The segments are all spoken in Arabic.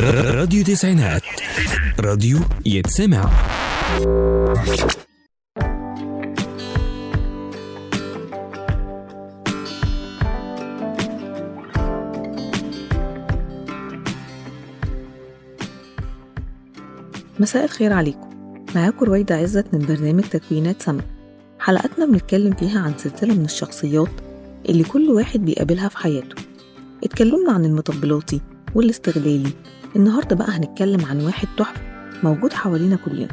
راديو تسعينات. راديو يتسمع. مساء الخير عليكم. معاكم رويدة عزت من برنامج تكوينات سما حلقاتنا بنتكلم فيها عن سلسلة من الشخصيات اللي كل واحد بيقابلها في حياته. اتكلمنا عن المطبلاتي والاستغلالي النهاردة بقى هنتكلم عن واحد تحفة موجود حوالينا كلنا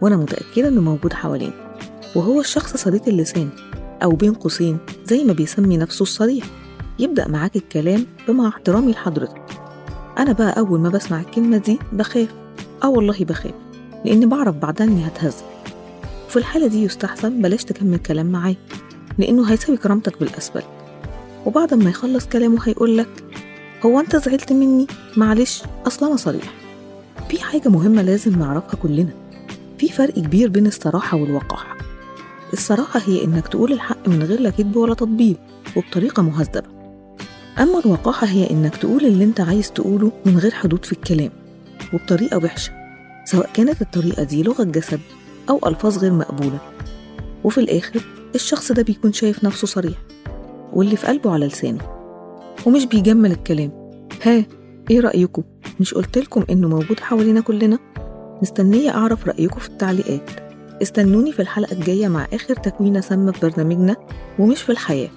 وأنا متأكدة إنه موجود حوالينا وهو الشخص صديق اللسان أو بين قوسين زي ما بيسمي نفسه الصريح. يبدأ معاك الكلام بمع احترامي لحضرتك. أنا بقى أول ما بسمع الكلمة دي بخاف. آه والله بخاف لأني بعرف بعدها إني هتهزر وفي الحالة دي يستحسن بلاش تكمل كلام معاه لأنه هيساوي كرامتك بالأسفل. وبعد ما يخلص كلامه هيقولك هو أنت زعلت مني؟ معلش أصل أنا صريح. في حاجة مهمة لازم نعرفها كلنا. في فرق كبير بين الصراحة والوقاحة. الصراحة هي إنك تقول الحق من غير لا كذب ولا تطبيل وبطريقة مهذبة. أما الوقاحة هي إنك تقول اللي أنت عايز تقوله من غير حدود في الكلام وبطريقة وحشة سواء كانت الطريقة دي لغة جسد أو ألفاظ غير مقبولة. وفي الآخر الشخص ده بيكون شايف نفسه صريح واللي في قلبه على لسانه. ومش بيجمل الكلام ها إيه رأيكم؟ مش قلتلكم انه موجود حوالينا كلنا؟ مستنية اعرف رأيكم في التعليقات استنوني في الحلقة الجاية مع آخر تكوينة سامة في برنامجنا ومش في الحياة